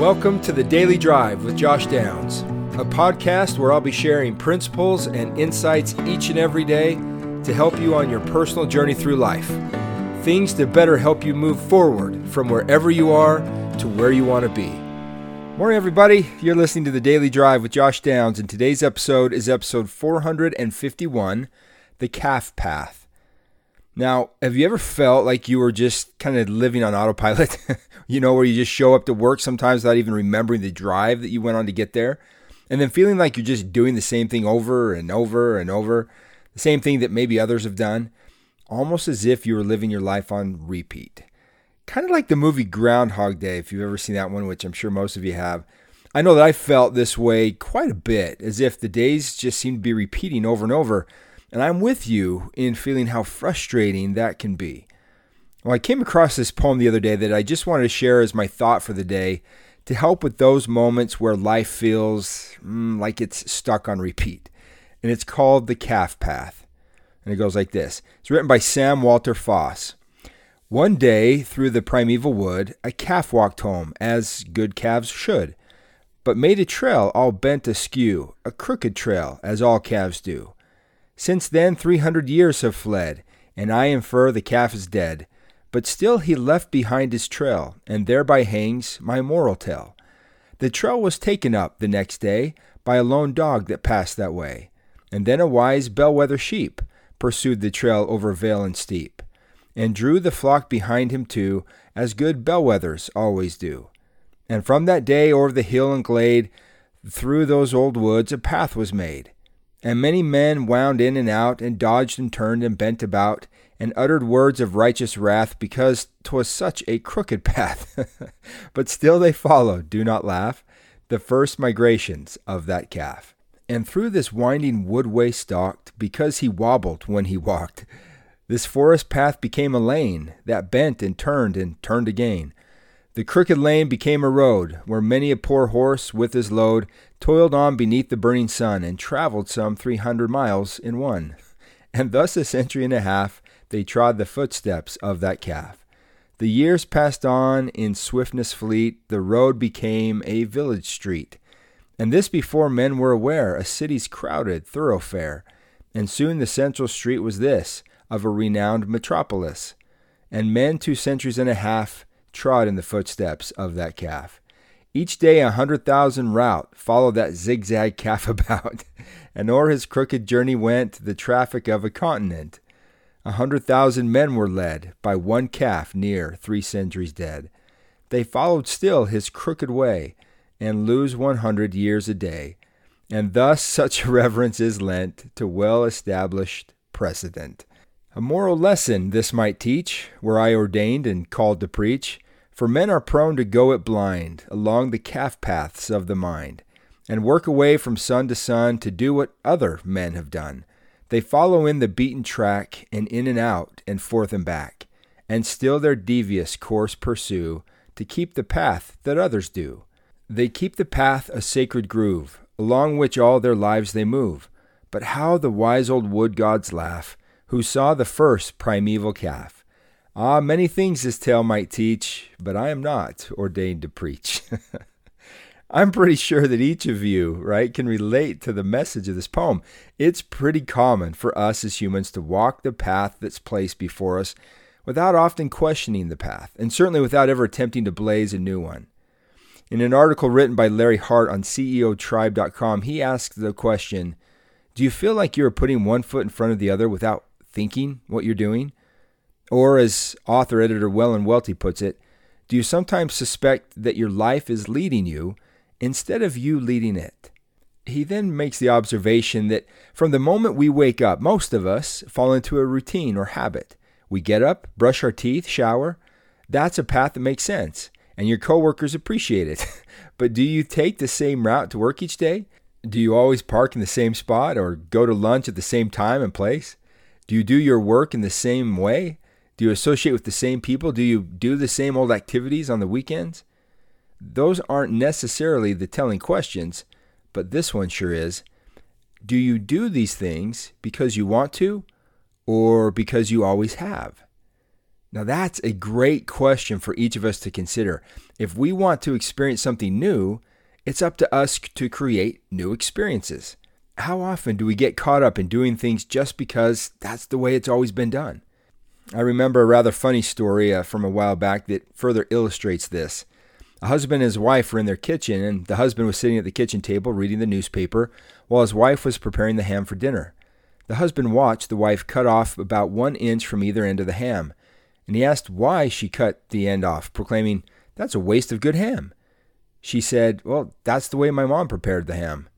Welcome to the Daily Drive with Josh Downs, a podcast where I'll be sharing principles and insights each and every day to help you on your personal journey through life. Things to better help you move forward from wherever you are to where you want to be. Morning, everybody. You're listening to the Daily Drive with Josh Downs, and today's episode is episode 451 The Calf Path. Now, have you ever felt like you were just kind of living on autopilot? you know, where you just show up to work sometimes without even remembering the drive that you went on to get there, and then feeling like you're just doing the same thing over and over and over, the same thing that maybe others have done, almost as if you were living your life on repeat. Kind of like the movie Groundhog Day, if you've ever seen that one, which I'm sure most of you have. I know that I felt this way quite a bit, as if the days just seemed to be repeating over and over and I'm with you in feeling how frustrating that can be. Well, I came across this poem the other day that I just wanted to share as my thought for the day to help with those moments where life feels mm, like it's stuck on repeat. And it's called The Calf Path. And it goes like this It's written by Sam Walter Foss. One day, through the primeval wood, a calf walked home, as good calves should, but made a trail all bent askew, a crooked trail, as all calves do. Since then, three hundred years have fled, and I infer the calf is dead. But still he left behind his trail, and thereby hangs my moral tale. The trail was taken up the next day by a lone dog that passed that way, and then a wise bellwether sheep pursued the trail over vale and steep, and drew the flock behind him too, as good bellwethers always do. And from that day o'er the hill and glade, through those old woods, a path was made and many men wound in and out, and dodged and turned and bent about, and uttered words of righteous wrath, because 'twas such a crooked path. but still they followed, do not laugh, the first migrations of that calf. And through this winding woodway stalked, because he wobbled when he walked. This forest path became a lane, that bent and turned and turned again. The crooked lane became a road, where many a poor horse with his load toiled on beneath the burning sun, and traveled some three hundred miles in one. And thus a century and a half they trod the footsteps of that calf. The years passed on in swiftness fleet, the road became a village street. And this before men were aware, a city's crowded thoroughfare. And soon the central street was this, of a renowned metropolis. And men two centuries and a half trod in the footsteps of that calf. Each day a hundred thousand rout followed that zigzag calf about, and o'er his crooked journey went the traffic of a continent. A hundred thousand men were led by one calf near three centuries dead. They followed still his crooked way, and lose one hundred years a day. And thus such reverence is lent to well established precedent. A moral lesson this might teach, were I ordained and called to preach, for men are prone to go it blind along the calf paths of the mind, and work away from sun to sun to do what other men have done. They follow in the beaten track, and in and out, and forth and back, and still their devious course pursue to keep the path that others do. They keep the path a sacred groove, along which all their lives they move. But how the wise old wood gods laugh who saw the first primeval calf. Ah, many things this tale might teach, but I am not ordained to preach. I'm pretty sure that each of you, right, can relate to the message of this poem. It's pretty common for us as humans to walk the path that's placed before us without often questioning the path, and certainly without ever attempting to blaze a new one. In an article written by Larry Hart on CEOtribe.com, he asks the question Do you feel like you are putting one foot in front of the other without thinking what you're doing? Or, as author editor Wellen Welty puts it, do you sometimes suspect that your life is leading you instead of you leading it? He then makes the observation that from the moment we wake up, most of us fall into a routine or habit. We get up, brush our teeth, shower. That's a path that makes sense, and your coworkers appreciate it. but do you take the same route to work each day? Do you always park in the same spot or go to lunch at the same time and place? Do you do your work in the same way? Do you associate with the same people? Do you do the same old activities on the weekends? Those aren't necessarily the telling questions, but this one sure is. Do you do these things because you want to or because you always have? Now, that's a great question for each of us to consider. If we want to experience something new, it's up to us to create new experiences. How often do we get caught up in doing things just because that's the way it's always been done? I remember a rather funny story uh, from a while back that further illustrates this. A husband and his wife were in their kitchen, and the husband was sitting at the kitchen table reading the newspaper while his wife was preparing the ham for dinner. The husband watched the wife cut off about one inch from either end of the ham, and he asked why she cut the end off, proclaiming, That's a waste of good ham. She said, Well, that's the way my mom prepared the ham.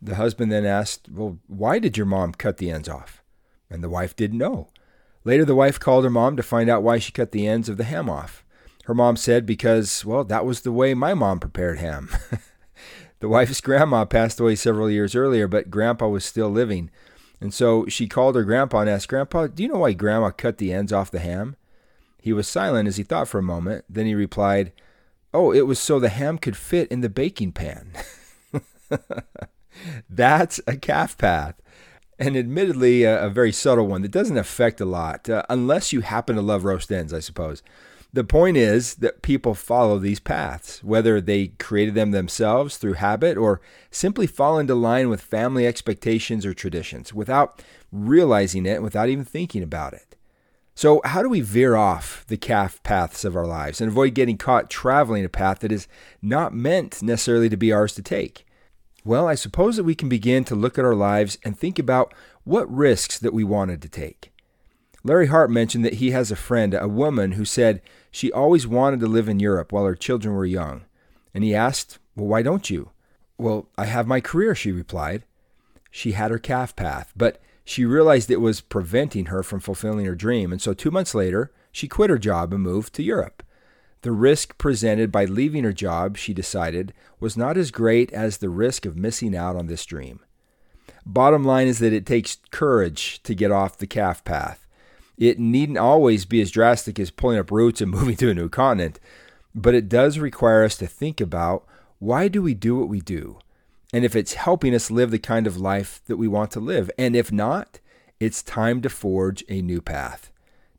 The husband then asked, Well, why did your mom cut the ends off? And the wife didn't know. Later, the wife called her mom to find out why she cut the ends of the ham off. Her mom said, Because, well, that was the way my mom prepared ham. the wife's grandma passed away several years earlier, but grandpa was still living. And so she called her grandpa and asked, Grandpa, do you know why grandma cut the ends off the ham? He was silent as he thought for a moment. Then he replied, Oh, it was so the ham could fit in the baking pan. That's a calf path and admittedly a, a, very subtle one that doesn't affect a lot, uh, unless you happen to love roast ends, I suppose. The point is that people follow these paths, whether they created them themselves through habit or simply fall into line with family expectations or traditions without realizing it, without even thinking about it. So, how do we veer off the calf paths of our lives and avoid getting caught traveling a path that is not meant necessarily to be ours to take? Well, I suppose that we can begin to look at our lives and think about what risks that we wanted to take. Larry Hart mentioned that he has a friend, a woman, who said she always wanted to live in Europe while her children were young. And he asked, Well, why don't you? Well, I have my career, she replied. She had her calf path, but she realized it was preventing her from fulfilling her dream. And so two months later, she quit her job and moved to Europe. The risk presented by leaving her job, she decided, was not as great as the risk of missing out on this dream. Bottom line is that it takes courage to get off the calf path. It needn't always be as drastic as pulling up roots and moving to a new continent, but it does require us to think about why do we do what we do? And if it's helping us live the kind of life that we want to live. And if not, it's time to forge a new path.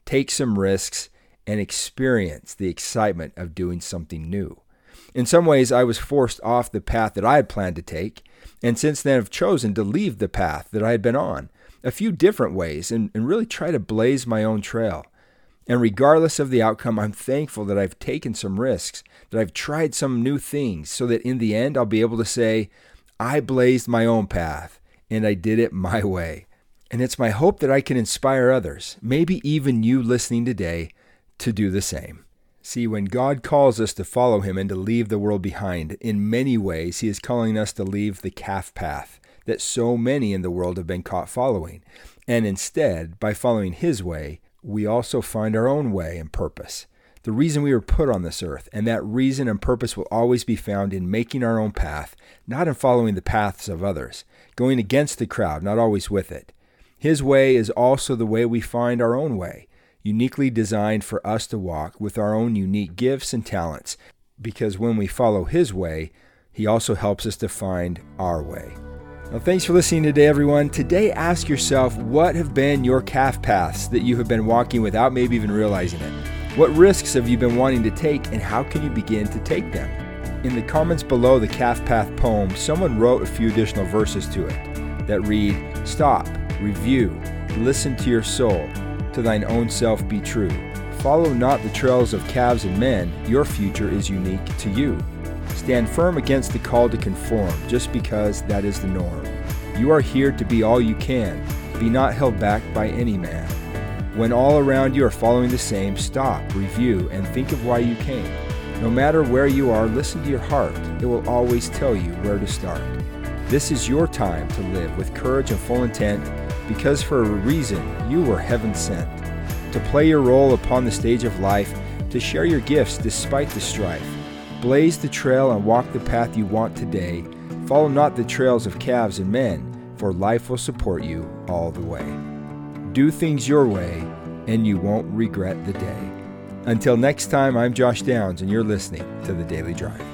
Take some risks and experience the excitement of doing something new. In some ways, I was forced off the path that I had planned to take, and since then have chosen to leave the path that I had been on a few different ways and, and really try to blaze my own trail. And regardless of the outcome, I'm thankful that I've taken some risks, that I've tried some new things, so that in the end, I'll be able to say, I blazed my own path and I did it my way. And it's my hope that I can inspire others, maybe even you listening today, to do the same. See, when God calls us to follow Him and to leave the world behind, in many ways He is calling us to leave the calf path that so many in the world have been caught following. And instead, by following His way, we also find our own way and purpose. The reason we were put on this earth, and that reason and purpose will always be found in making our own path, not in following the paths of others, going against the crowd, not always with it. His way is also the way we find our own way uniquely designed for us to walk with our own unique gifts and talents, because when we follow His way, He also helps us to find our way. Well, thanks for listening today, everyone. Today, ask yourself what have been your calf paths that you have been walking without maybe even realizing it? What risks have you been wanting to take, and how can you begin to take them? In the comments below the Calf Path poem, someone wrote a few additional verses to it that read Stop, review, listen to your soul, to thine own self be true. Follow not the trails of calves and men, your future is unique to you. Stand firm against the call to conform, just because that is the norm. You are here to be all you can, be not held back by any man. When all around you are following the same, stop, review, and think of why you came. No matter where you are, listen to your heart. It will always tell you where to start. This is your time to live with courage and full intent because for a reason you were heaven sent. To play your role upon the stage of life, to share your gifts despite the strife. Blaze the trail and walk the path you want today. Follow not the trails of calves and men, for life will support you all the way. Do things your way, and you won't regret the day. Until next time, I'm Josh Downs, and you're listening to The Daily Drive.